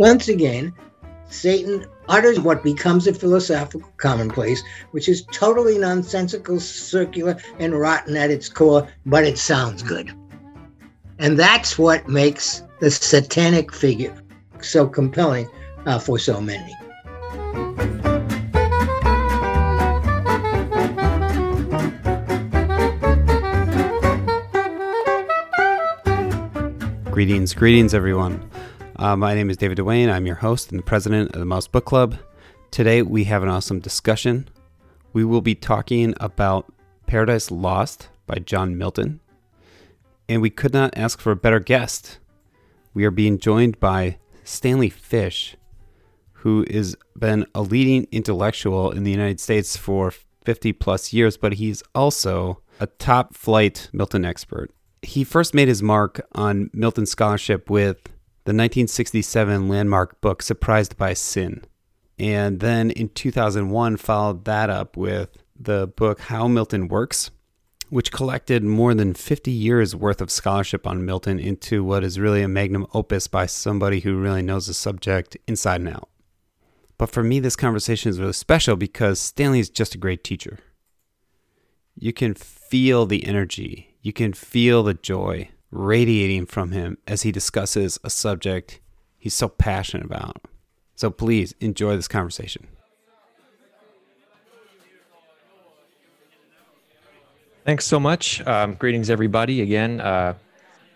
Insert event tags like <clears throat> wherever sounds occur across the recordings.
Once again, Satan utters what becomes a philosophical commonplace, which is totally nonsensical, circular, and rotten at its core, but it sounds good. And that's what makes the satanic figure so compelling uh, for so many. Greetings, greetings, everyone. Uh, my name is David Dewane. I'm your host and the president of the Mouse Book Club. Today, we have an awesome discussion. We will be talking about Paradise Lost by John Milton. And we could not ask for a better guest. We are being joined by Stanley Fish, who has been a leading intellectual in the United States for 50 plus years, but he's also a top flight Milton expert he first made his mark on Milton scholarship with the 1967 landmark book Surprised by Sin. And then in 2001 followed that up with the book How Milton Works, which collected more than 50 years worth of scholarship on Milton into what is really a magnum opus by somebody who really knows the subject inside and out. But for me, this conversation is really special because Stanley is just a great teacher. You can feel the energy you can feel the joy radiating from him as he discusses a subject he's so passionate about. So please enjoy this conversation. Thanks so much. Um, greetings, everybody. Again, uh,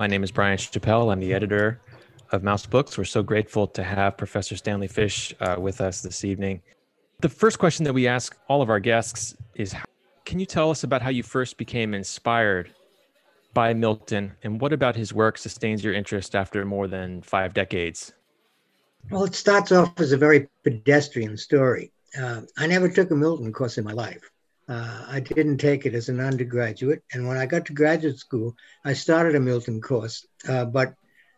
my name is Brian Chappell. I'm the editor of Mouse Books. We're so grateful to have Professor Stanley Fish uh, with us this evening. The first question that we ask all of our guests is Can you tell us about how you first became inspired by Milton, and what about his work sustains your interest after more than five decades? Well, it starts off as a very pedestrian story. Uh, I never took a Milton course in my life. Uh, I didn't take it as an undergraduate. And when I got to graduate school, I started a Milton course, uh, but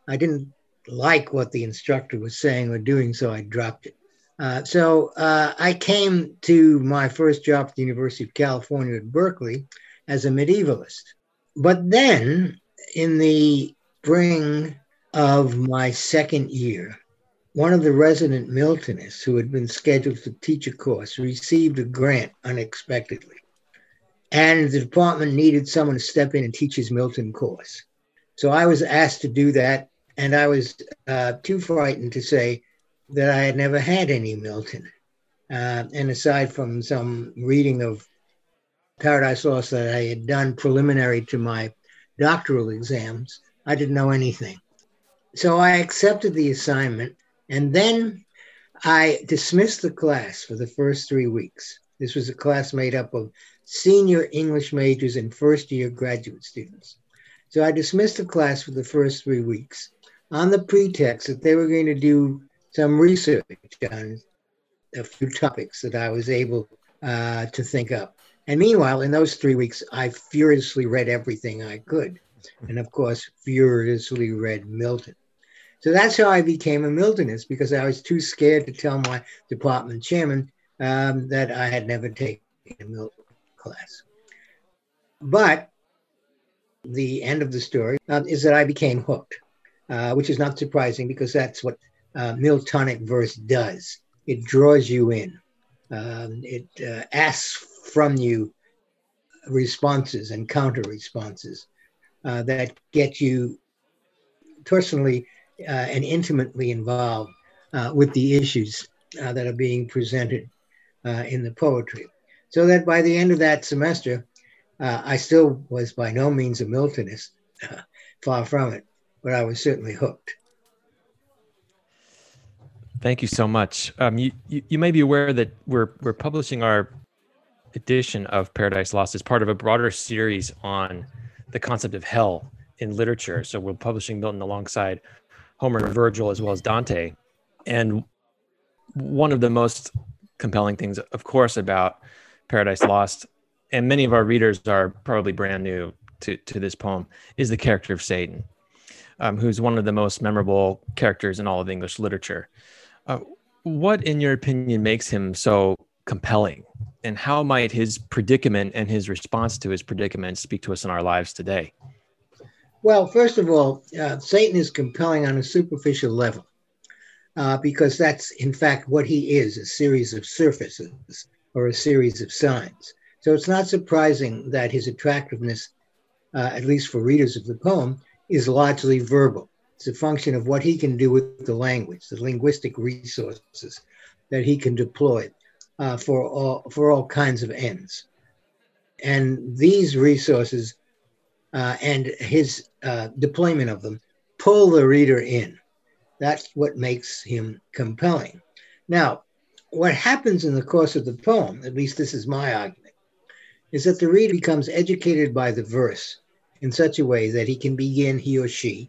I didn't like what the instructor was saying or doing, so I dropped it. Uh, so uh, I came to my first job at the University of California at Berkeley as a medievalist. But then in the spring of my second year, one of the resident Miltonists who had been scheduled to teach a course received a grant unexpectedly. And the department needed someone to step in and teach his Milton course. So I was asked to do that. And I was uh, too frightened to say that I had never had any Milton. Uh, and aside from some reading of Paradise Lost that I had done preliminary to my doctoral exams, I didn't know anything. So I accepted the assignment and then I dismissed the class for the first three weeks. This was a class made up of senior English majors and first year graduate students. So I dismissed the class for the first three weeks on the pretext that they were going to do some research on a few topics that I was able uh, to think up. And meanwhile, in those three weeks, I furiously read everything I could. And of course, furiously read Milton. So that's how I became a Miltonist because I was too scared to tell my department chairman um, that I had never taken a Milton class. But the end of the story um, is that I became hooked, uh, which is not surprising because that's what uh, Miltonic verse does. It draws you in. Um, it uh, asks from you responses and counter responses uh, that get you personally uh, and intimately involved uh, with the issues uh, that are being presented uh, in the poetry. So that by the end of that semester, uh, I still was by no means a Miltonist, far from it, but I was certainly hooked. Thank you so much. Um, you, you, you may be aware that we're we're publishing our edition of Paradise Lost is part of a broader series on the concept of hell in literature. So we're publishing Milton alongside Homer and Virgil as well as Dante. And one of the most compelling things, of course, about Paradise Lost, and many of our readers are probably brand new to, to this poem, is the character of Satan, um, who's one of the most memorable characters in all of English literature. Uh, what, in your opinion, makes him so compelling? And how might his predicament and his response to his predicament speak to us in our lives today? Well, first of all, uh, Satan is compelling on a superficial level. uh, because that's in fact what he is a series of surfaces or a series of signs. So it's not surprising that his attractiveness, uh, at least for readers of the poem, is largely verbal. It's a function of what he can do with the language, the linguistic resources that he can deploy uh, for, all, for all kinds of ends. And these resources uh, and his uh, deployment of them pull the reader in. That's what makes him compelling. Now, what happens in the course of the poem, at least this is my argument, is that the reader becomes educated by the verse in such a way that he can begin, he or she,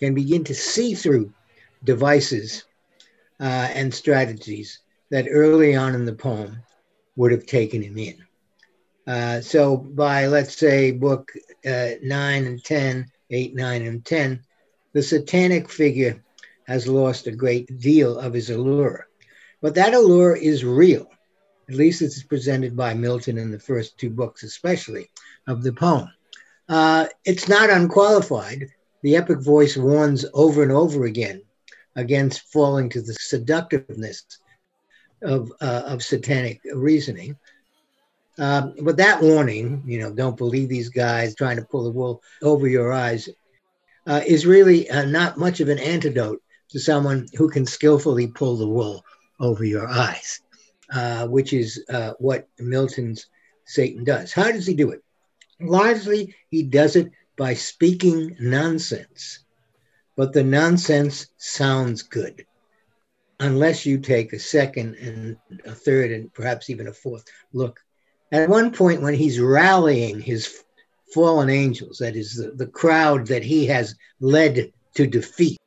can begin to see through devices uh, and strategies that early on in the poem would have taken him in. Uh, so by, let's say, book uh, 9 and 10, 8, 9, and 10, the satanic figure has lost a great deal of his allure. But that allure is real. At least it's presented by Milton in the first two books, especially of the poem. Uh, it's not unqualified. The epic voice warns over and over again against falling to the seductiveness of, uh, of satanic reasoning. Um, but that warning, you know, don't believe these guys trying to pull the wool over your eyes, uh, is really uh, not much of an antidote to someone who can skillfully pull the wool over your eyes, uh, which is uh, what Milton's Satan does. How does he do it? Largely, he does it by speaking nonsense, but the nonsense sounds good. Unless you take a second and a third and perhaps even a fourth look. At one point, when he's rallying his fallen angels, that is the, the crowd that he has led to defeat,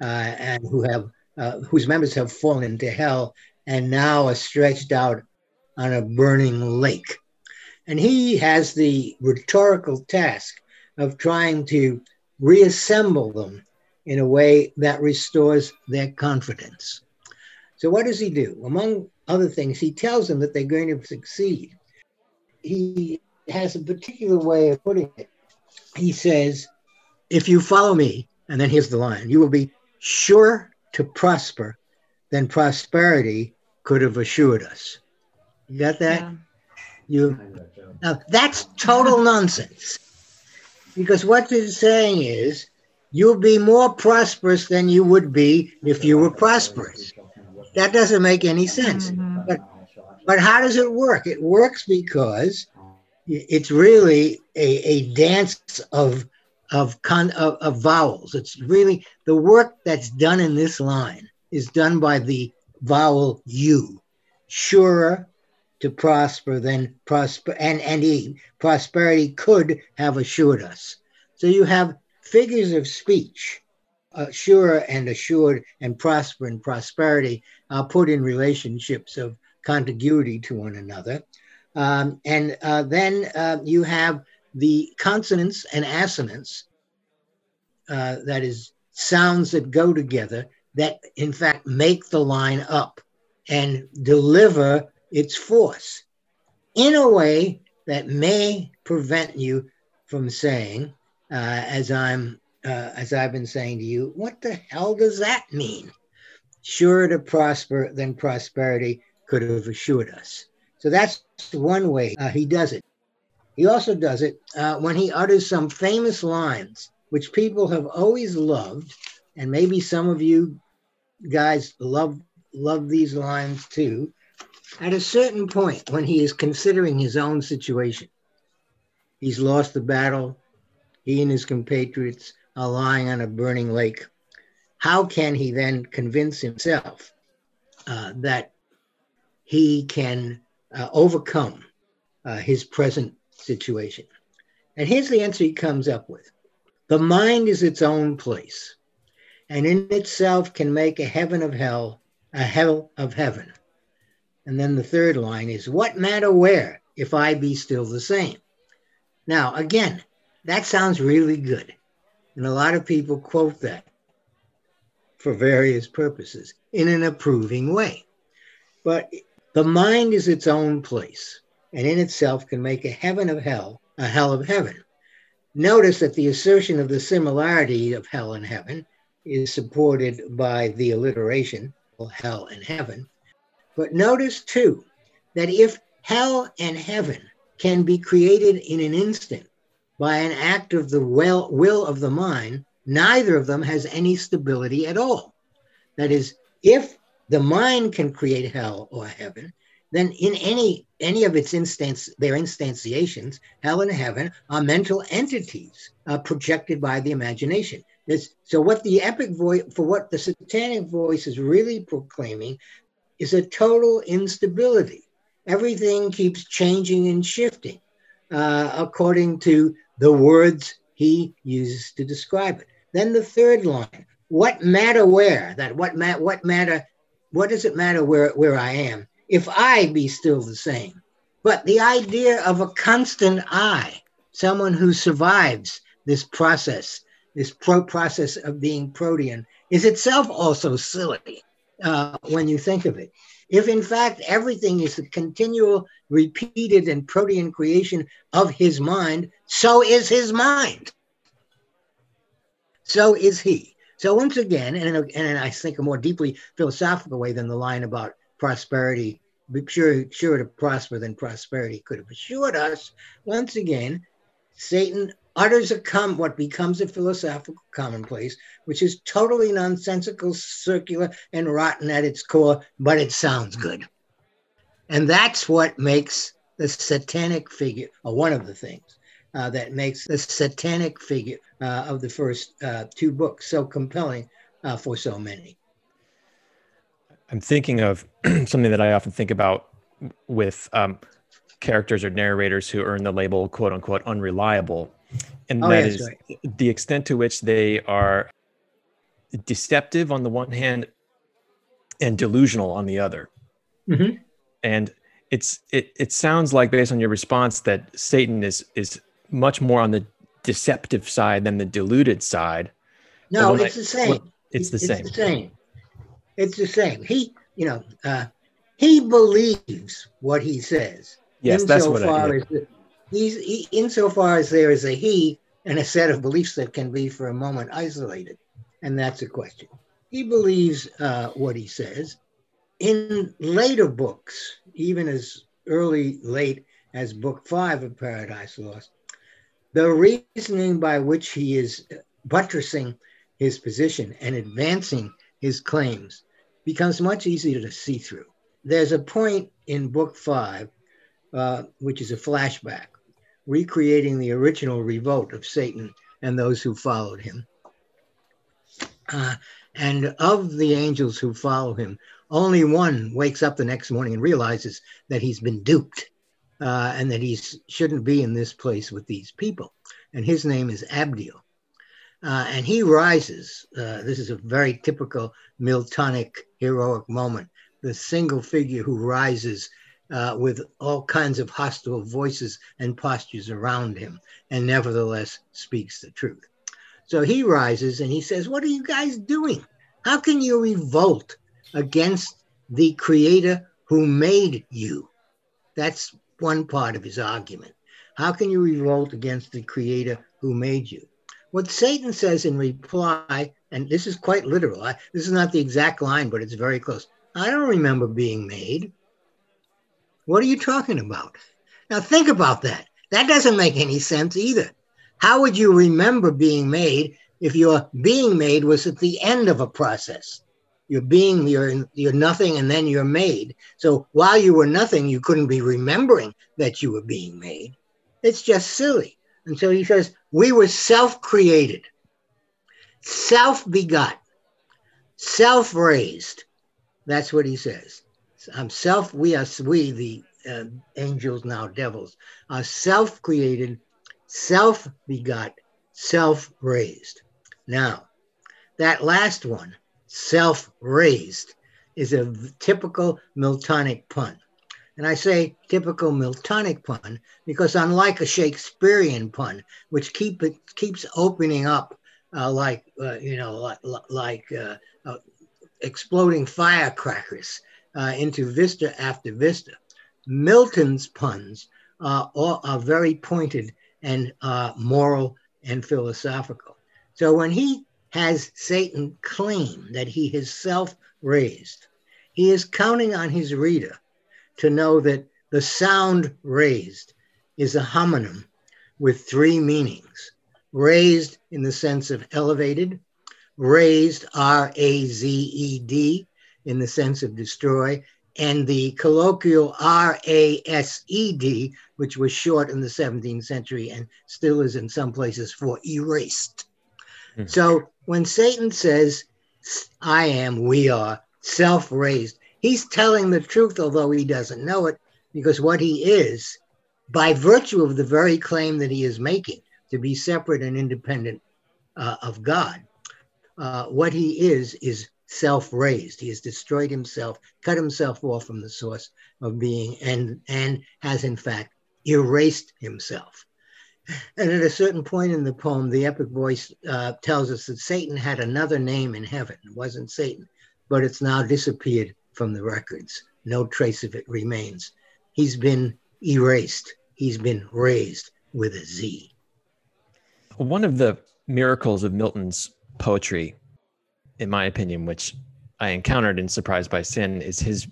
uh, and who have uh, whose members have fallen into hell and now are stretched out on a burning lake. And he has the rhetorical task of trying to reassemble them in a way that restores their confidence. So, what does he do? Among other things, he tells them that they're going to succeed. He has a particular way of putting it. He says, If you follow me, and then here's the line, you will be sure to prosper than prosperity could have assured us. You got that? Yeah. You now that's total <laughs> nonsense. Because what he's saying is you'll be more prosperous than you would be if you were prosperous. That doesn't make any sense. Mm-hmm. But but how does it work? It works because it's really a, a dance of of, con, of, of vowels. It's really the work that's done in this line is done by the vowel U. Surer to prosper than prosper and, and e. Prosperity could have assured us. So you have figures of speech, uh, sure and assured and prosper and prosperity are put in relationships of contiguity to one another. Um, and uh, then uh, you have the consonance and assonance, uh, that is, sounds that go together, that in fact make the line up and deliver its force in a way that may prevent you from saying, uh, as I'm uh, as I've been saying to you, what the hell does that mean? Sure to prosper than prosperity could have assured us. So that's one way uh, he does it. He also does it uh, when he utters some famous lines, which people have always loved, and maybe some of you guys love love these lines too. At a certain point, when he is considering his own situation, he's lost the battle. He and his compatriots are lying on a burning lake. How can he then convince himself uh, that he can uh, overcome uh, his present situation? And here's the answer he comes up with The mind is its own place, and in itself can make a heaven of hell, a hell of heaven. And then the third line is, What matter where, if I be still the same? Now, again, that sounds really good. And a lot of people quote that for various purposes in an approving way. But the mind is its own place and in itself can make a heaven of hell a hell of heaven. Notice that the assertion of the similarity of hell and heaven is supported by the alliteration, hell and heaven. But notice too that if hell and heaven can be created in an instant by an act of the will, will of the mind, neither of them has any stability at all. That is, if the mind can create hell or heaven, then in any any of its instance their instantiations, hell and heaven are mental entities uh, projected by the imagination. This, so what the epic voice for what the satanic voice is really proclaiming is a total instability. Everything keeps changing and shifting uh, according to the words he uses to describe it. Then the third line, what matter where? That what ma- what matter? What does it matter where where I am if I be still the same? But the idea of a constant I, someone who survives this process, this pro process of being protean, is itself also silly uh, when you think of it. If in fact everything is a continual, repeated, and protean creation of his mind, so is his mind. So is he. So once again, and, and I think a more deeply philosophical way than the line about prosperity, sure, sure to prosper than prosperity could have assured us. Once again, Satan utters a com- what becomes a philosophical commonplace, which is totally nonsensical, circular, and rotten at its core, but it sounds good. And that's what makes the satanic figure, or one of the things uh, that makes the satanic figure uh, of the first uh, two books so compelling uh, for so many. I'm thinking of <clears throat> something that I often think about with um, characters or narrators who earn the label "quote unquote" unreliable, and oh, that yes, is right. the extent to which they are deceptive on the one hand and delusional on the other. Mm-hmm. And it's it it sounds like based on your response that Satan is is much more on the deceptive side than the deluded side. No, it's I, the same. It's the it's same. The same. It's the same. He, you know, uh, he believes what he says. Yes, that's what I mean. As he's he, insofar as there is a he and a set of beliefs that can be for a moment isolated, and that's a question. He believes uh, what he says. In later books, even as early late as Book Five of Paradise Lost, the reasoning by which he is buttressing his position and advancing his claims becomes much easier to see through. There's a point in book five, uh, which is a flashback, recreating the original revolt of Satan and those who followed him. Uh, and of the angels who follow him, only one wakes up the next morning and realizes that he's been duped uh, and that he shouldn't be in this place with these people. And his name is Abdiel. Uh, and he rises. Uh, this is a very typical Miltonic heroic moment. The single figure who rises uh, with all kinds of hostile voices and postures around him, and nevertheless speaks the truth. So he rises and he says, What are you guys doing? How can you revolt against the creator who made you? That's one part of his argument. How can you revolt against the creator who made you? What Satan says in reply, and this is quite literal, I, this is not the exact line, but it's very close. I don't remember being made. What are you talking about? Now think about that. That doesn't make any sense either. How would you remember being made if your being made was at the end of a process? You're being, you're, you're nothing, and then you're made. So while you were nothing, you couldn't be remembering that you were being made. It's just silly. And so he says, we were self created, self begot, self raised. That's what he says. I'm self, we are, we, the uh, angels, now devils, are self created, self begot, self raised. Now, that last one, self raised, is a typical Miltonic pun. And I say typical Miltonic pun because unlike a Shakespearean pun, which keep it, keeps opening up uh, like, uh, you know, like, like uh, uh exploding firecrackers uh, into vista after vista, Milton's puns are, are very pointed and moral and philosophical. So when he has Satan claim that he is self raised. He is counting on his reader to know that the sound raised is a homonym with three meanings raised in the sense of elevated, raised, R A Z E D, in the sense of destroy, and the colloquial R A S E D, which was short in the 17th century and still is in some places for erased. Mm. So when Satan says, I am, we are, self raised, he's telling the truth, although he doesn't know it, because what he is, by virtue of the very claim that he is making to be separate and independent uh, of God, uh, what he is is self raised. He has destroyed himself, cut himself off from the source of being, and, and has in fact erased himself. And at a certain point in the poem, the epic voice uh, tells us that Satan had another name in heaven. It wasn't Satan, but it's now disappeared from the records. No trace of it remains. He's been erased, he's been raised with a Z. One of the miracles of Milton's poetry, in my opinion, which I encountered in Surprised by Sin, is his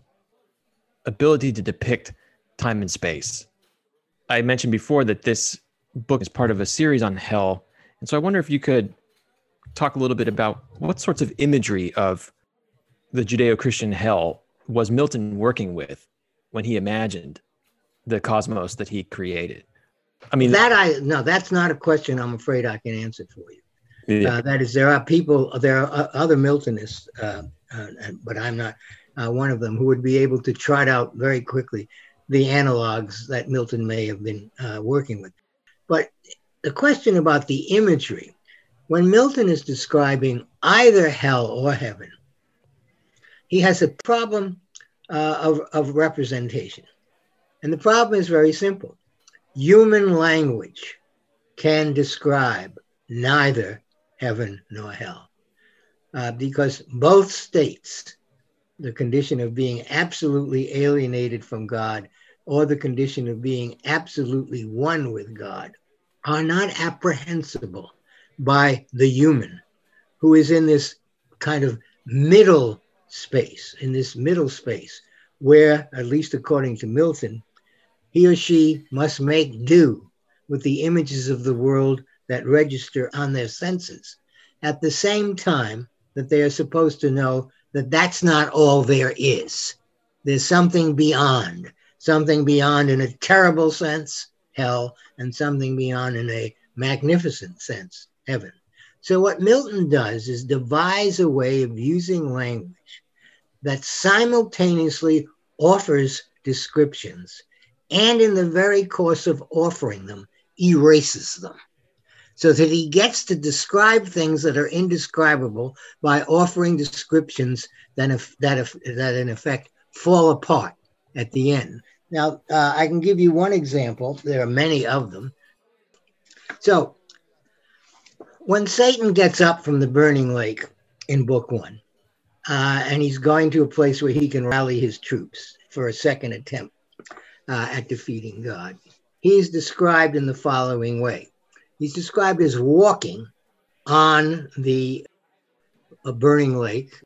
ability to depict time and space. I mentioned before that this book is part of a series on hell. And so I wonder if you could talk a little bit about what sorts of imagery of the Judeo Christian hell was Milton working with when he imagined the cosmos that he created. I mean, that I no, that's not a question I'm afraid I can answer for you. Yeah. Uh, that is, there are people, there are other Miltonists, uh, uh, but I'm not uh, one of them, who would be able to trot out very quickly the analogs that Milton may have been uh, working with. But the question about the imagery, when Milton is describing either hell or heaven, he has a problem uh, of, of representation. And the problem is very simple human language can describe neither heaven nor hell. Uh, because both states, the condition of being absolutely alienated from God or the condition of being absolutely one with God are not apprehensible by the human who is in this kind of middle space, in this middle space, where, at least according to Milton, he or she must make do with the images of the world that register on their senses at the same time that they are supposed to know that that's not all there is. There's something beyond something beyond in a terrible sense, hell, and something beyond in a magnificent sense, heaven. So, what Milton does is devise a way of using language that simultaneously offers descriptions and, in the very course of offering them, erases them. So that he gets to describe things that are indescribable by offering descriptions that, that, that in effect fall apart at the end. Now, uh, I can give you one example. There are many of them. So, when Satan gets up from the burning lake in book one, uh, and he's going to a place where he can rally his troops for a second attempt uh, at defeating God, he's described in the following way He's described as walking on the a burning lake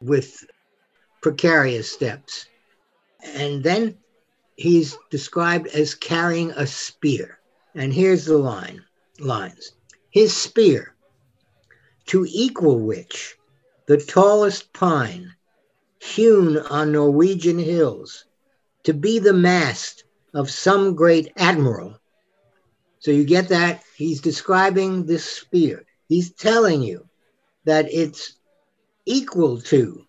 with precarious steps. And then he's described as carrying a spear. And here's the line lines. His spear, to equal which the tallest pine hewn on Norwegian hills, to be the mast of some great admiral. So you get that? He's describing this spear. He's telling you that it's equal to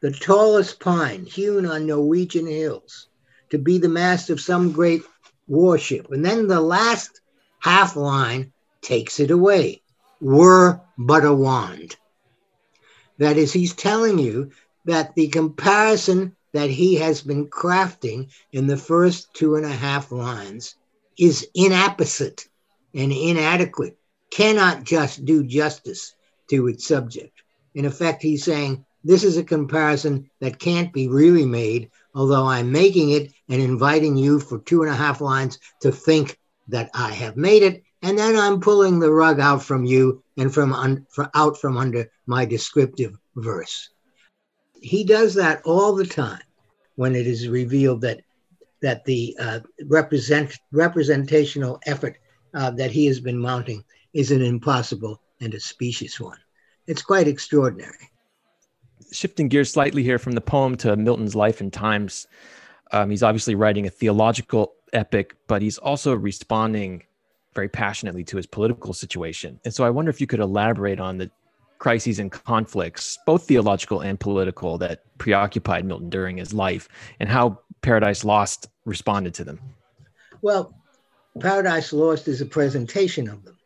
the tallest pine hewn on Norwegian hills to be the mast of some great warship. And then the last half line takes it away. Were but a wand. That is, he's telling you that the comparison that he has been crafting in the first two and a half lines is inapposite and inadequate, cannot just do justice to its subject. In effect, he's saying this is a comparison that can't be really made although I'm making it and inviting you for two and a half lines to think that I have made it and then I'm pulling the rug out from you and from un, out from under my descriptive verse. He does that all the time when it is revealed that that the uh, represent representational effort uh, that he has been mounting is an impossible and a specious one. It's quite extraordinary. Shifting gears slightly here from the poem to Milton's life and times, um, he's obviously writing a theological epic, but he's also responding very passionately to his political situation. And so I wonder if you could elaborate on the crises and conflicts, both theological and political, that preoccupied Milton during his life and how Paradise Lost responded to them. Well, Paradise Lost is a presentation of them.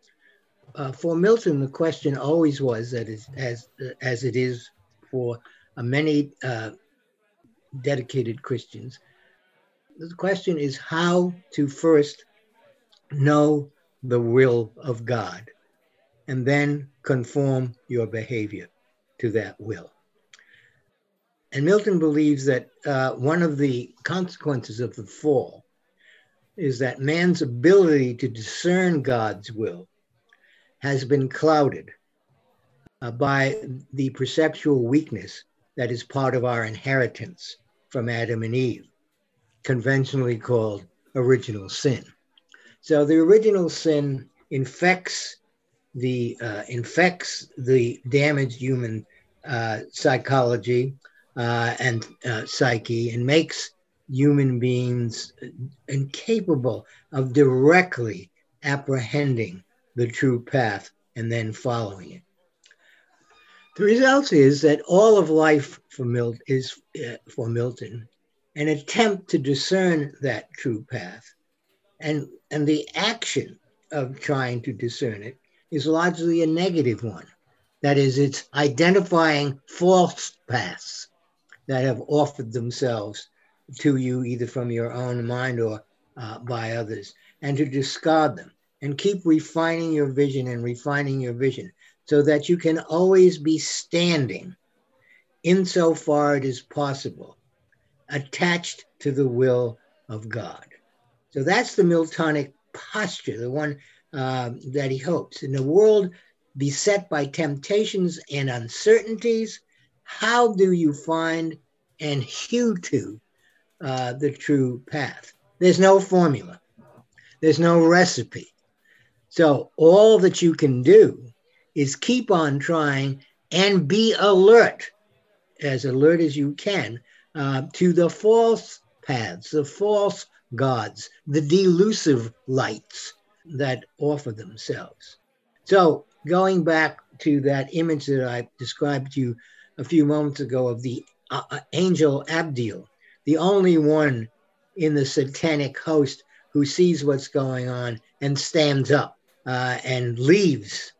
Uh, for Milton, the question always was that is, as as it is for uh, many uh, dedicated Christians. The question is how to first know the will of God and then conform your behavior to that will. And Milton believes that uh, one of the consequences of the fall is that man's ability to discern God's will has been clouded uh, by the perceptual weakness that is part of our inheritance from Adam and Eve, conventionally called original sin. So the original sin infects the uh, infects the damaged human uh, psychology uh, and uh, psyche and makes human beings incapable of directly apprehending the true path and then following it. The result is that all of life for, Mil- is, uh, for Milton an attempt to discern that true path. And, and the action of trying to discern it is largely a negative one. That is, it's identifying false paths that have offered themselves to you either from your own mind or uh, by others, and to discard them and keep refining your vision and refining your vision so that you can always be standing insofar it is possible, attached to the will of God. So that's the Miltonic posture, the one uh, that he hopes. In a world beset by temptations and uncertainties, how do you find and hew to uh, the true path? There's no formula, there's no recipe. So all that you can do is keep on trying and be alert, as alert as you can, uh, to the false paths, the false gods, the delusive lights that offer themselves. So, going back to that image that I described to you a few moments ago of the uh, uh, angel Abdiel, the only one in the satanic host who sees what's going on and stands up uh, and leaves.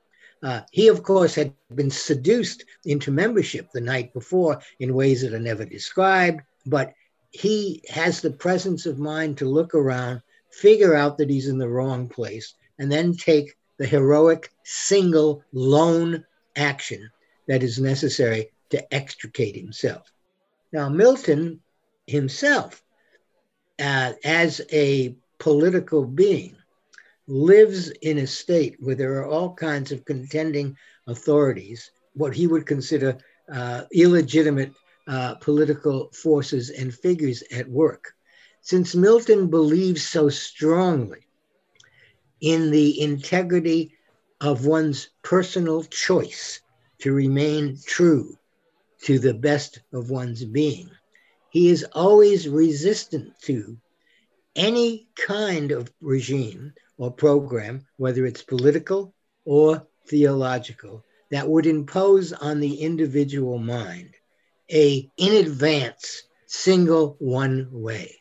Uh, he, of course, had been seduced into membership the night before in ways that are never described, but he has the presence of mind to look around, figure out that he's in the wrong place, and then take the heroic single lone action that is necessary to extricate himself. Now, Milton himself, uh, as a political being, lives in a state where there are all kinds of contending authorities, what he would consider uh, illegitimate uh, political forces and figures at work. Since Milton believes so strongly in the integrity of one's personal choice to remain true to the best of one's being. He is always resistant to any kind of regime or program, whether it's political or theological, that would impose on the individual mind a in advance single one way.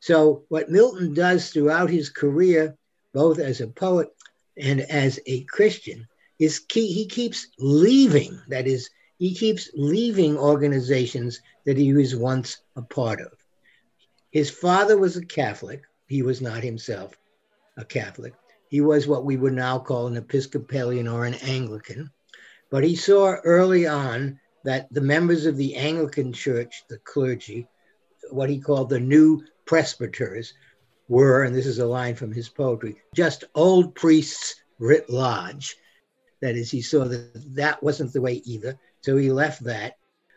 So what Milton does throughout his career, both as a poet and as a Christian, is key, he keeps leaving, that is, he keeps leaving organizations that he was once a part of. His father was a Catholic. He was not himself a Catholic. He was what we would now call an Episcopalian or an Anglican. But he saw early on that the members of the Anglican Church, the clergy, what he called the new presbyters, were, and this is a line from his poetry, just old priests writ large. That is, he saw that that wasn't the way either, so he left that.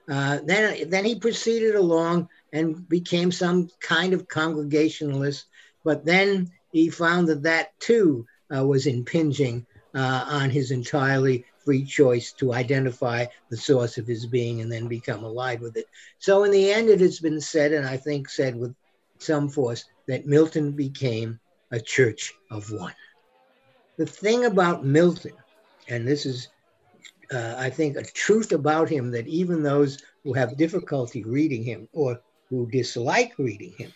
Uh, then, then he proceeded along and became some kind of congregationalist, but then he found that that too uh, was impinging uh, on his entirely free choice to identify the source of his being and then become allied with it. So, in the end, it has been said, and I think said with some force, that Milton became a church of one. The thing about Milton, and this is, uh, I think, a truth about him that even those who have difficulty reading him or who dislike reading him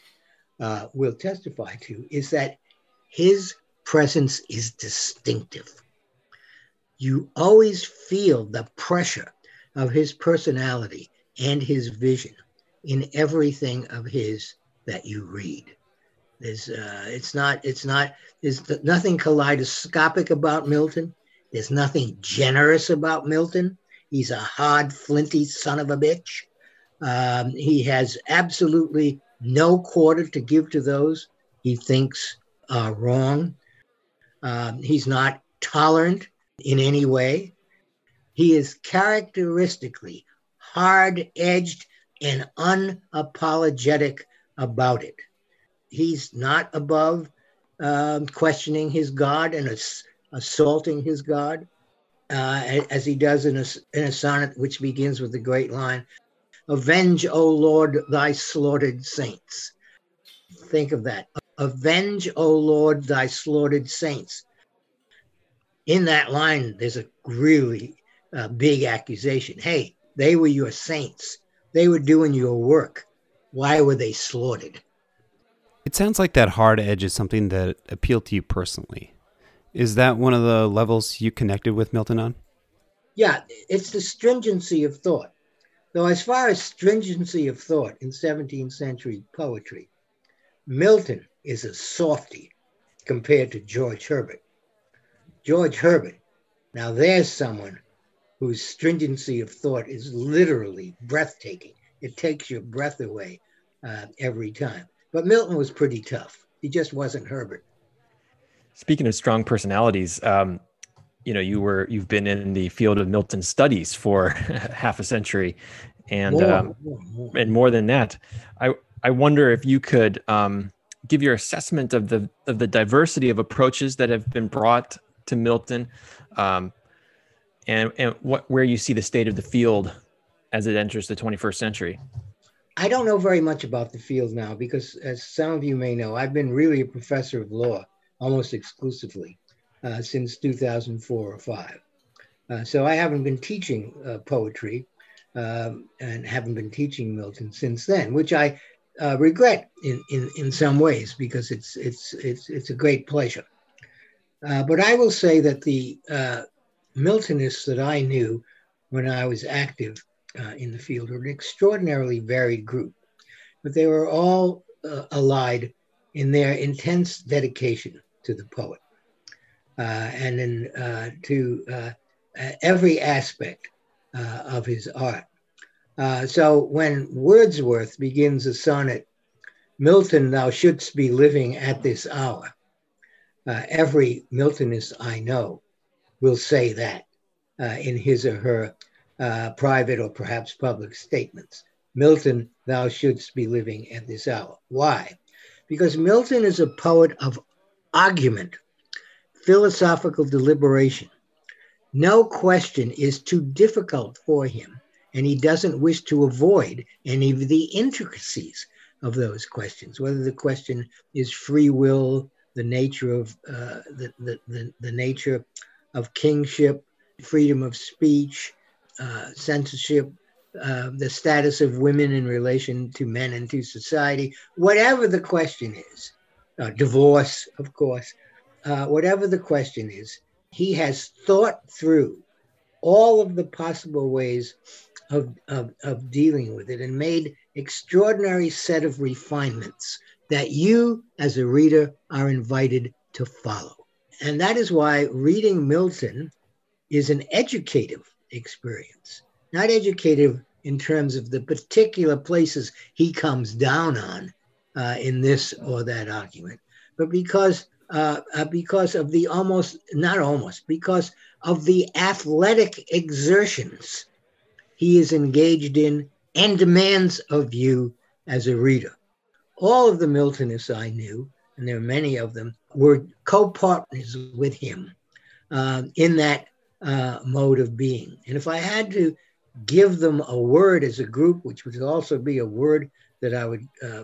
uh, will testify to, is that his presence is distinctive you always feel the pressure of his personality and his vision in everything of his that you read. There's, uh, it's not, it's not, there's nothing kaleidoscopic about Milton. There's nothing generous about Milton. He's a hard, flinty son of a bitch. Um, he has absolutely no quarter to give to those he thinks are wrong. Um, he's not tolerant in any way. He is characteristically hard edged and unapologetic about it. He's not above um, questioning his God and ass- assaulting his God, uh, as he does in a, in a sonnet which begins with the great line Avenge, O Lord, thy slaughtered saints. Think of that. Avenge, O Lord, thy slaughtered saints in that line, there's a really uh, big accusation. Hey, they were your saints. They were doing your work. Why were they slaughtered? It sounds like that hard edge is something that appealed to you personally. Is that one of the levels you connected with Milton on? Yeah, it's the stringency of thought. Though, as far as stringency of thought in 17th century poetry, Milton is a softy compared to George Herbert. George Herbert. Now, there's someone whose stringency of thought is literally breathtaking. It takes your breath away uh, every time. But Milton was pretty tough. He just wasn't Herbert. Speaking of strong personalities, um, you know, you were you've been in the field of Milton studies for <laughs> half a century, and more, um, and more than that. I I wonder if you could um, give your assessment of the of the diversity of approaches that have been brought to Milton, um, and and what where you see the state of the field as it enters the 21st century. I don't know very much about the field now because, as some of you may know, I've been really a professor of law almost exclusively uh, since 2004 or five. Uh, so I haven't been teaching uh, poetry um, and haven't been teaching Milton since then, which I uh, regret in, in, in some ways because it's, it's, it's, it's a great pleasure. Uh, but I will say that the uh, Miltonists that I knew when I was active in the field were an extraordinarily varied group, but they were all allied in their intense dedication to the poet uh, and in, uh, to every aspect of his art. so when Wordsworth begins a sonnet, Milton, thou shouldst be living at this hour uh, every Miltonist I know will say that uh, in his or her uh, private or perhaps public statements. Milton, thou shouldst be living at this hour. Why? Because Milton is a poet of argument, philosophical deliberation. No question is too difficult for him, and he doesn't wish to avoid any of the intricacies of those questions, whether the question is free will, the nature of uh, the, the, the, the, nature of kingship, freedom of speech, uh, censorship, uh, the status of women in relation to men and to society, whatever the question is, uh, divorce, of course, uh, whatever the question is, he has thought through all of the possible ways of, of, of dealing with it and made extraordinary set of refinements that you, as a reader, are invited to follow. And that is why reading Milton is an educative experience, not educative in terms of the particular places he comes down on uh, in this or that argument, but because uh, uh, because of the almost not almost because of the athletic exertions he is engaged in and demands of you as a reader. All of the Miltonists I knew, and there are many of them, were co-partners with him uh, in that uh, mode of being. And if I had to give them a word as a group, which would also be a word that I would uh,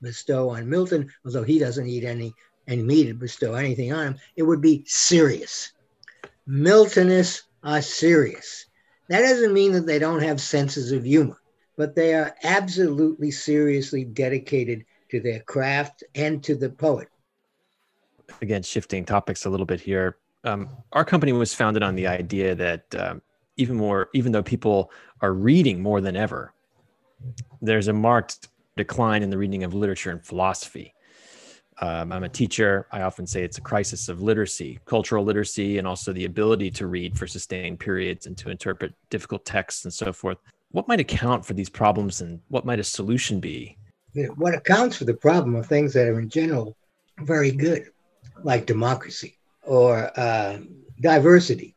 bestow on Milton, although he doesn't eat any and me to bestow anything on him, it would be serious. Miltonists are serious. That doesn't mean that they don't have senses of humor, but they are absolutely seriously dedicated to their craft and to the poet. Again, shifting topics a little bit here. Um, our company was founded on the idea that um, even more, even though people are reading more than ever, there's a marked decline in the reading of literature and philosophy. Um, I'm a teacher. I often say it's a crisis of literacy, cultural literacy, and also the ability to read for sustained periods and to interpret difficult texts and so forth. What might account for these problems and what might a solution be? What accounts for the problem are things that are in general very good, like democracy or uh, diversity.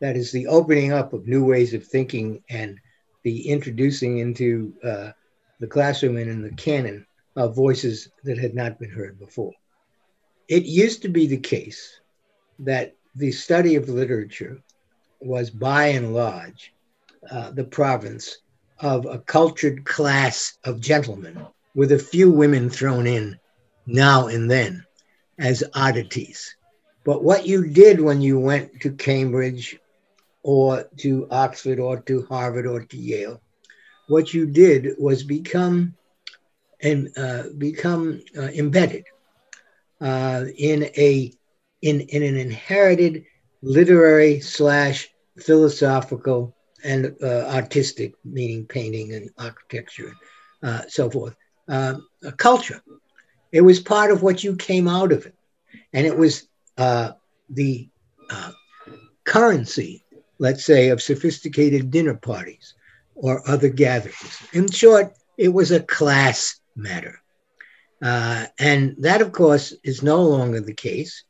That is the opening up of new ways of thinking and the introducing into uh, the classroom and in the canon of voices that had not been heard before. It used to be the case that the study of literature was by and large uh, the province of a cultured class of gentlemen, with a few women thrown in now and then as oddities. But what you did when you went to Cambridge or to Oxford or to Harvard or to Yale, what you did was become and uh, become uh, embedded uh, in a in, in an inherited literary slash philosophical and uh, artistic, meaning painting and architecture, uh, so forth, uh, a culture. It was part of what you came out of it, and it was the currency, let's say, of sophisticated dinner parties or other gatherings. In short, it was a class matter. Uh, and that, of course, is no longer the case.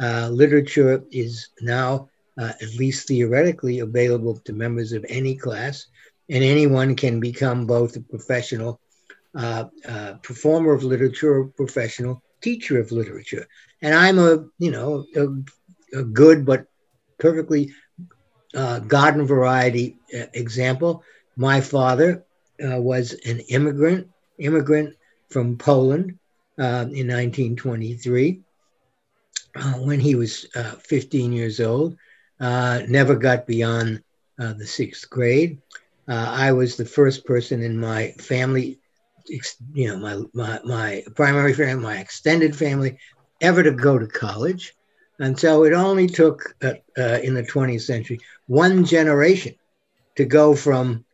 Uh, literature is now, uh, at least theoretically, available to members of any class, and anyone can become both a professional uh, uh, performer of literature or professional teacher of literature. And I'm a, you know, a, a good but perfectly uh, garden variety example. My father was an immigrant immigrant from Poland uh, in 1923 uh, when he was uh, 15 years old. Uh, never got beyond uh, the sixth grade. Uh, I was the first person in my family, you know, my, my, my primary family, my extended family, ever to go to college. And so it only took in the 20th century one generation to go from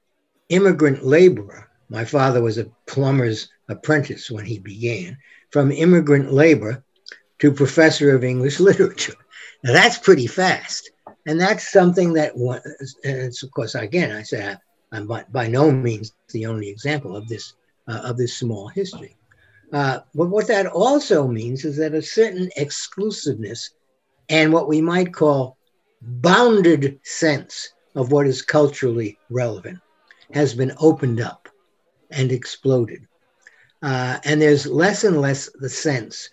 immigrant laborer my father was a plumber's apprentice when he began, from immigrant labor to professor of English <laughs> literature. Now that's pretty fast. And that's something that, and it's of course, again, I say I'm by, by no means the only example of this, uh, of this small history. Uh, but what that also means is that a certain exclusiveness and what we might call bounded sense of what is culturally relevant has been opened up and exploded. Uh, and there's less and less the sense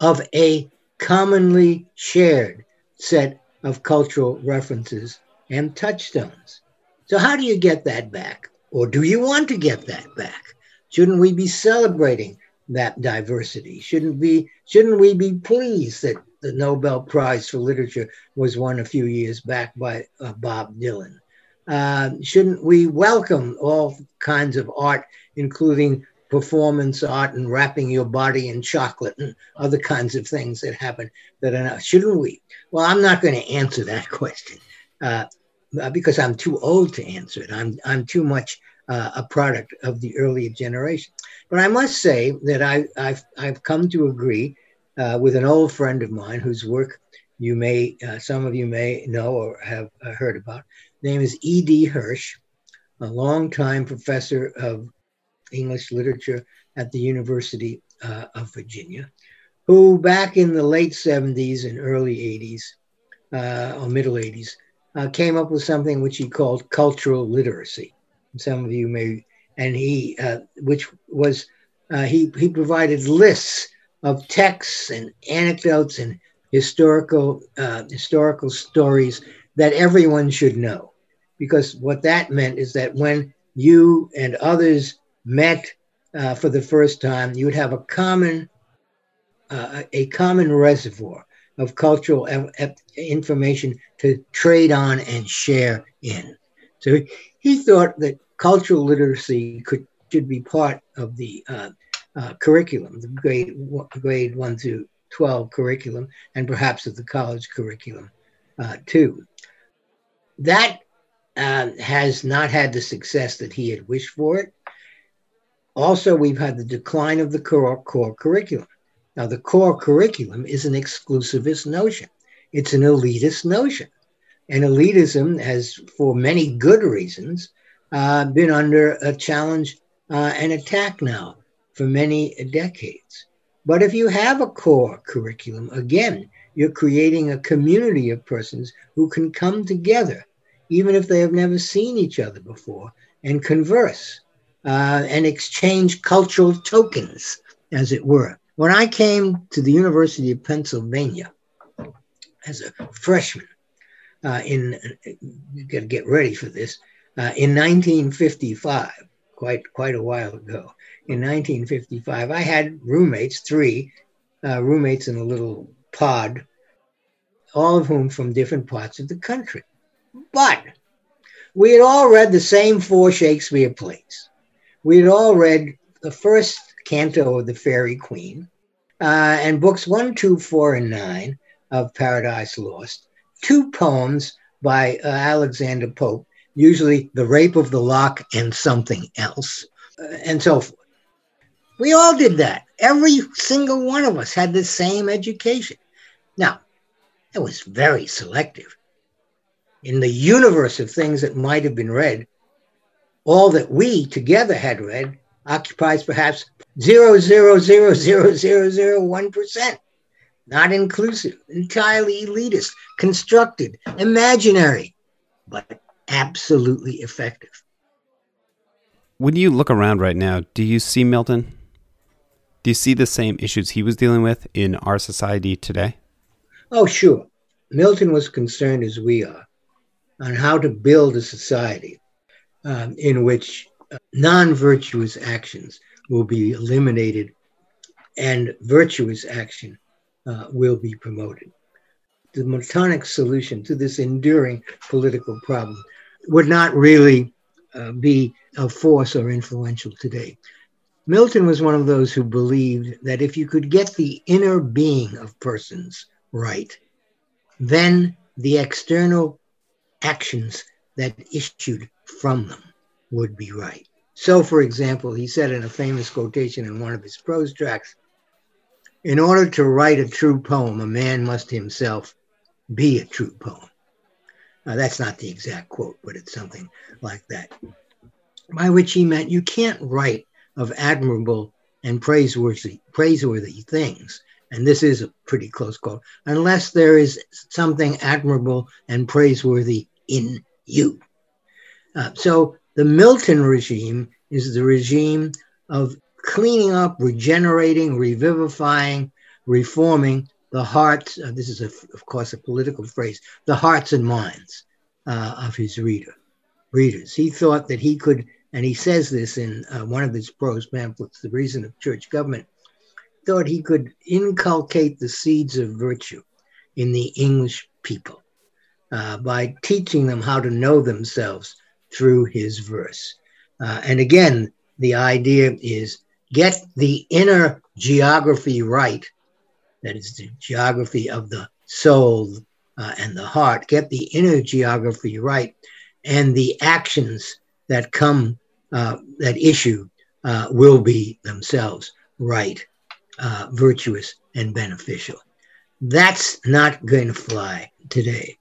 of a commonly shared set of cultural references and touchstones. So, how do you get that back? Or do you want to get that back? Shouldn't we be celebrating that diversity? Shouldn't we, shouldn't we be pleased that the Nobel Prize for Literature was won a few years back by uh, Bob Dylan? Uh, shouldn't we welcome all kinds of art, including performance art and wrapping your body in chocolate and other kinds of things that happen that are not, shouldn't we? Well, I'm not going to answer that <laughs> question uh, because I'm too old to answer it. I'm, I'm too much uh, a product of the earlier generation. But I must say that I, have I've come to agree uh, with an old friend of mine whose work you may, uh, some of you may know or have uh, heard about, name is E.D. Hirsch, a longtime professor of English literature at the University uh, of Virginia, who back in the late 70s and early 80s, uh, or middle 80s, uh, came up with something which he called cultural literacy. Some of you may, and he, uh, which was, uh, he, he provided lists of texts and anecdotes and historical, uh, historical stories that everyone should know. Because what that meant is that when you and others met uh, for the first time, you would have a common, a common reservoir of cultural information to trade on and share in. So he thought that cultural literacy could should be part of the uh, uh, curriculum, the grade grade one through twelve curriculum, and perhaps of the college curriculum uh, too. That uh, has not had the success that he had wished for it. Also, we've had the decline of the core, core curriculum. Now, the core curriculum is an exclusivist notion, it's an elitist notion. And elitism has, for many good reasons, uh, been under a challenge uh, and attack now for many decades. But if you have a core curriculum, again, you're creating a community of persons who can come together, even if they have never seen each other before, and converse uh, and exchange cultural tokens, as it were. When I came to the University of Pennsylvania as a freshman, uh, in you got to get ready for this. Uh, in 1955, quite quite a while ago, in 1955, I had roommates, three uh, roommates in a little pod, all of whom from different parts of the country. But we had all read the same four Shakespeare plays. We had all read the first canto of the Faerie Queene, uh, and books one, two, four, and nine of Paradise Lost, two poems by uh, Alexander Pope, usually The Rape of the Lock and something else, uh, and so forth. We all did that. Every single one of us had the same education. Now, it was very selective. In the universe of things that might have been read, all that we together had read occupies perhaps 0.0000001%. Not inclusive, entirely elitist, constructed, imaginary, but absolutely effective. When you look around right now, do you see Milton? Do you see the same issues he was dealing with in our society today? Oh, sure. Milton was concerned, as we are, on how to build a society um, in which uh, non virtuous actions will be eliminated and virtuous action uh, will be promoted. The Miltonic solution to this enduring political problem would not really uh, be of force or influential today. Milton was one of those who believed that if you could get the inner being of persons right, then the external actions that issued from them would be right. So, for example, he said in a famous quotation in one of his prose tracts In order to write a true poem, a man must himself be a true poem. Now, that's not the exact quote, but it's something like that. By which he meant you can't write of admirable and praiseworthy, praiseworthy things, and this is a pretty close quote, unless there is something admirable and praiseworthy in you. Uh, so the Milton regime is the regime of cleaning up, regenerating, revivifying, reforming the hearts. Uh, this is, a, of course, a political phrase the hearts and minds uh, of his reader, readers. He thought that he could, and he says this in uh, one of his prose pamphlets, The Reason of Church Government, thought he could inculcate the seeds of virtue in the English people uh, by teaching them how to know themselves through his verse. Uh, and again, the idea is get the inner geography right, that is the geography of the soul uh, and the heart, get the inner geography right, and the actions that come, uh, that issue, uh, will be themselves right, uh, virtuous, and beneficial. That's not going to fly today.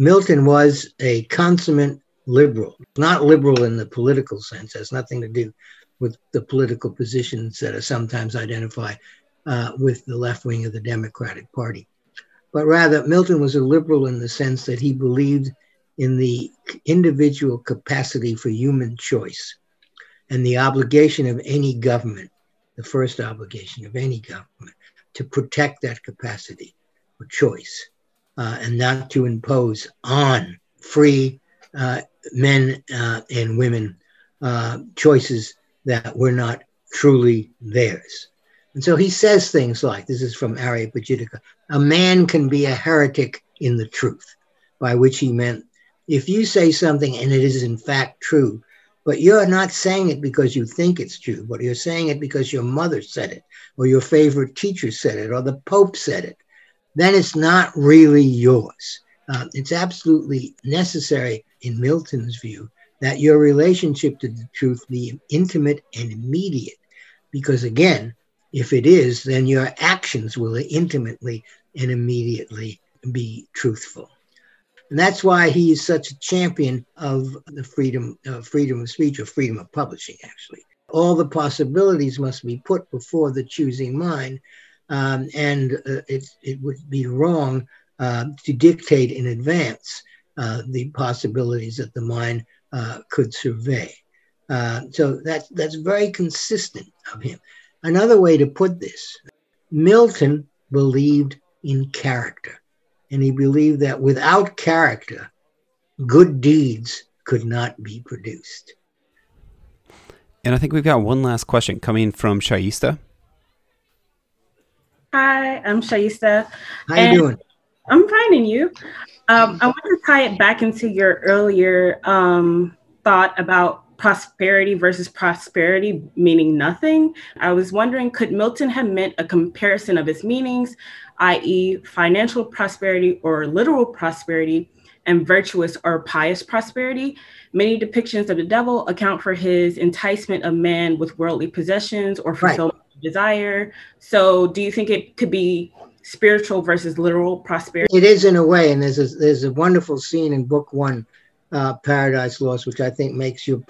Milton was a consummate liberal, not liberal in the political sense, has nothing to do with the political positions that are sometimes identified uh, with the left wing of the Democratic Party. But rather, Milton was a liberal in the sense that he believed in the individual capacity for human choice and the obligation of any government, the first obligation of any government, to protect that capacity for choice uh, and not to impose on free uh, men uh, and women uh, choices that were not truly theirs. And so he says things like this is from Areopagitica a man can be a heretic in the truth, by which he meant if you say something and it is in fact true, but you're not saying it because you think it's true, but you're saying it because your mother said it, or your favorite teacher said it, or the Pope said it, then it's not really yours. Uh, it's absolutely necessary, in Milton's view, that your relationship to the truth be intimate and immediate. Because again, if it is, then your actions will intimately and immediately be truthful. And that's why he is such a champion of the freedom, uh, freedom of speech or freedom of publishing, actually. All the possibilities must be put before the choosing mind. Um, and uh, it, it would be wrong uh, to dictate in advance uh, the possibilities that the mind uh, could survey. Uh, so that's, that's very consistent of him. Another way to put this Milton believed in character. And he believed that without character, good deeds could not be produced. And I think we've got one last question coming from Shaista. Hi, I'm Shaista. How you doing? I'm finding you. Um, I want to tie it back into your earlier um, thought about prosperity versus prosperity meaning nothing. I was wondering, could Milton have meant a comparison of its meanings, i.e., financial prosperity or literal prosperity, and virtuous or pious prosperity? Many depictions of the devil account for his enticement of man with worldly possessions or fulfillment right. Desire. So, do you think it could be spiritual versus literal prosperity? It is in a way, and there's a, there's a wonderful scene in book one uh, Paradise Lost, which I think makes your.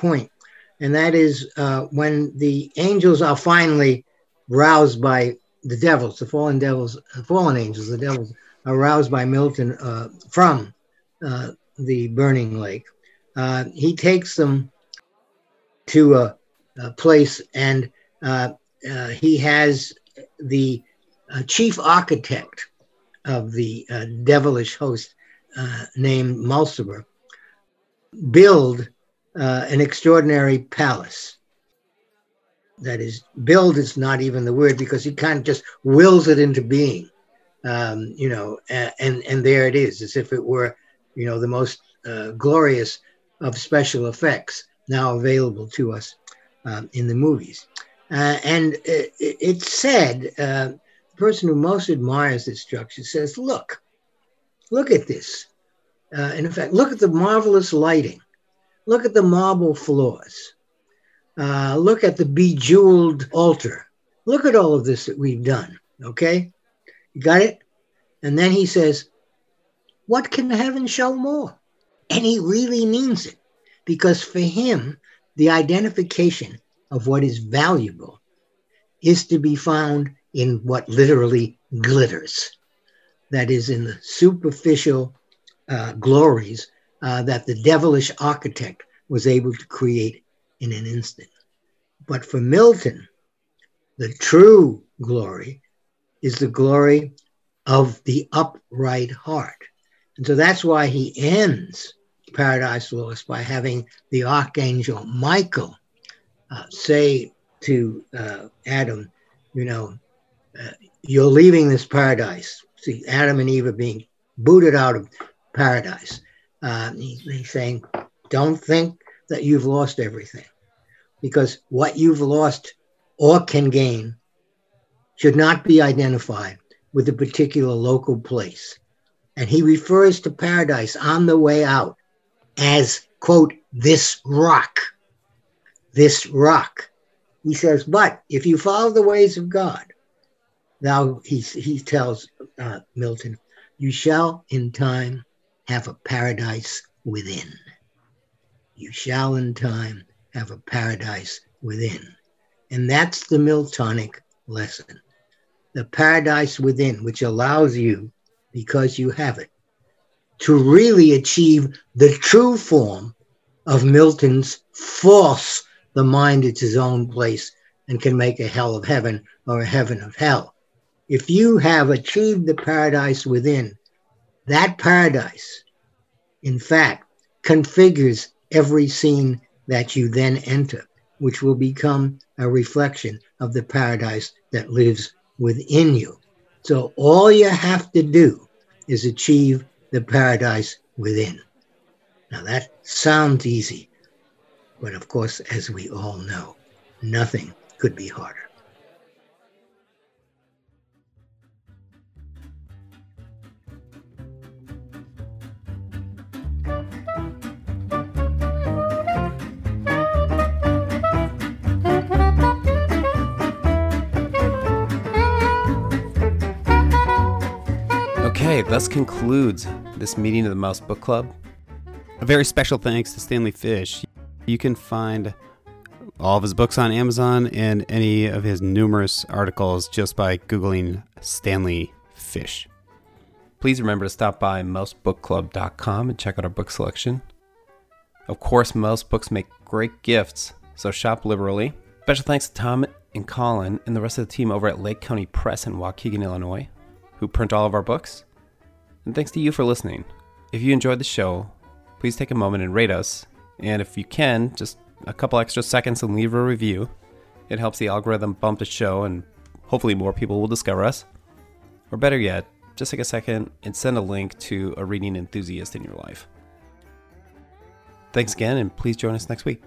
And that is uh, when the angels are finally roused by the devils, the fallen devils, the fallen angels, the devils are roused by Milton uh, from uh, the burning lake. Uh, he takes them to a, a place and uh, he has the chief architect of the devilish host named Mulciber build uh, an extraordinary palace. That is, build is not even the word because he kind of just wills it into being, um, you know, and and there it is, as if it were, you know, the most uh, glorious of special effects now available to us um, in the movies. Uh, and it, it's said, uh, the person who most admires this structure says, look, look at this. Uh, and in fact, look at the marvelous lighting. Look at the marble floors. Uh, look at the bejeweled altar. Look at all of this that we've done. Okay? You got it? And then he says, What can heaven show more? And he really means it because for him, the identification of what is valuable is to be found in what literally glitters. That is, in the superficial uh, glories uh, that the devilish architect was able to create in an instant. But for Milton, the true glory is the glory of the upright heart. And so that's why he ends Paradise Lost by having the archangel Michael uh, say to uh, Adam, you know, uh, you're leaving this paradise. See, Adam and Eve are being booted out of paradise. Uh, he, he's saying, don't think that you've lost everything because what you've lost or can gain should not be identified with a particular local place. And he refers to paradise on the way out as, quote, this rock. This rock. He says, but if you follow the ways of God, thou, he, he tells uh, Milton, you shall in time have a paradise within. You shall in time have a paradise within. And that's the Miltonic lesson the paradise within, which allows you, because you have it, to really achieve the true form of Milton's false, the mind is its own place and can make a hell of heaven or a heaven of hell. If you have achieved the paradise within, that paradise, in fact, configures every scene that you then enter, which will become a reflection of the paradise that lives within you. So all you have to do is achieve the paradise within. Now that sounds easy, but of course, as we all know, nothing could be harder. Okay, thus concludes this meeting of the Mouse Book Club. A very special thanks to Stanley Fish. You can find all of his books on Amazon and any of his numerous articles just by Googling Stanley Fish. Please remember to stop by mousebookclub.com and check out our book selection. Of course, Mouse Books make great gifts, so shop liberally. Special thanks to Tom and Colin and the rest of the team over at Lake County Press in Waukegan, Illinois, who print all of our books. And thanks to you for listening. If you enjoyed the show, please take a moment and rate us. And if you can, just a couple extra seconds and leave a review. It helps the algorithm bump the show, and hopefully more people will discover us. Or better yet, just take a second and send a link to a reading enthusiast in your life. Thanks again, and please join us next week.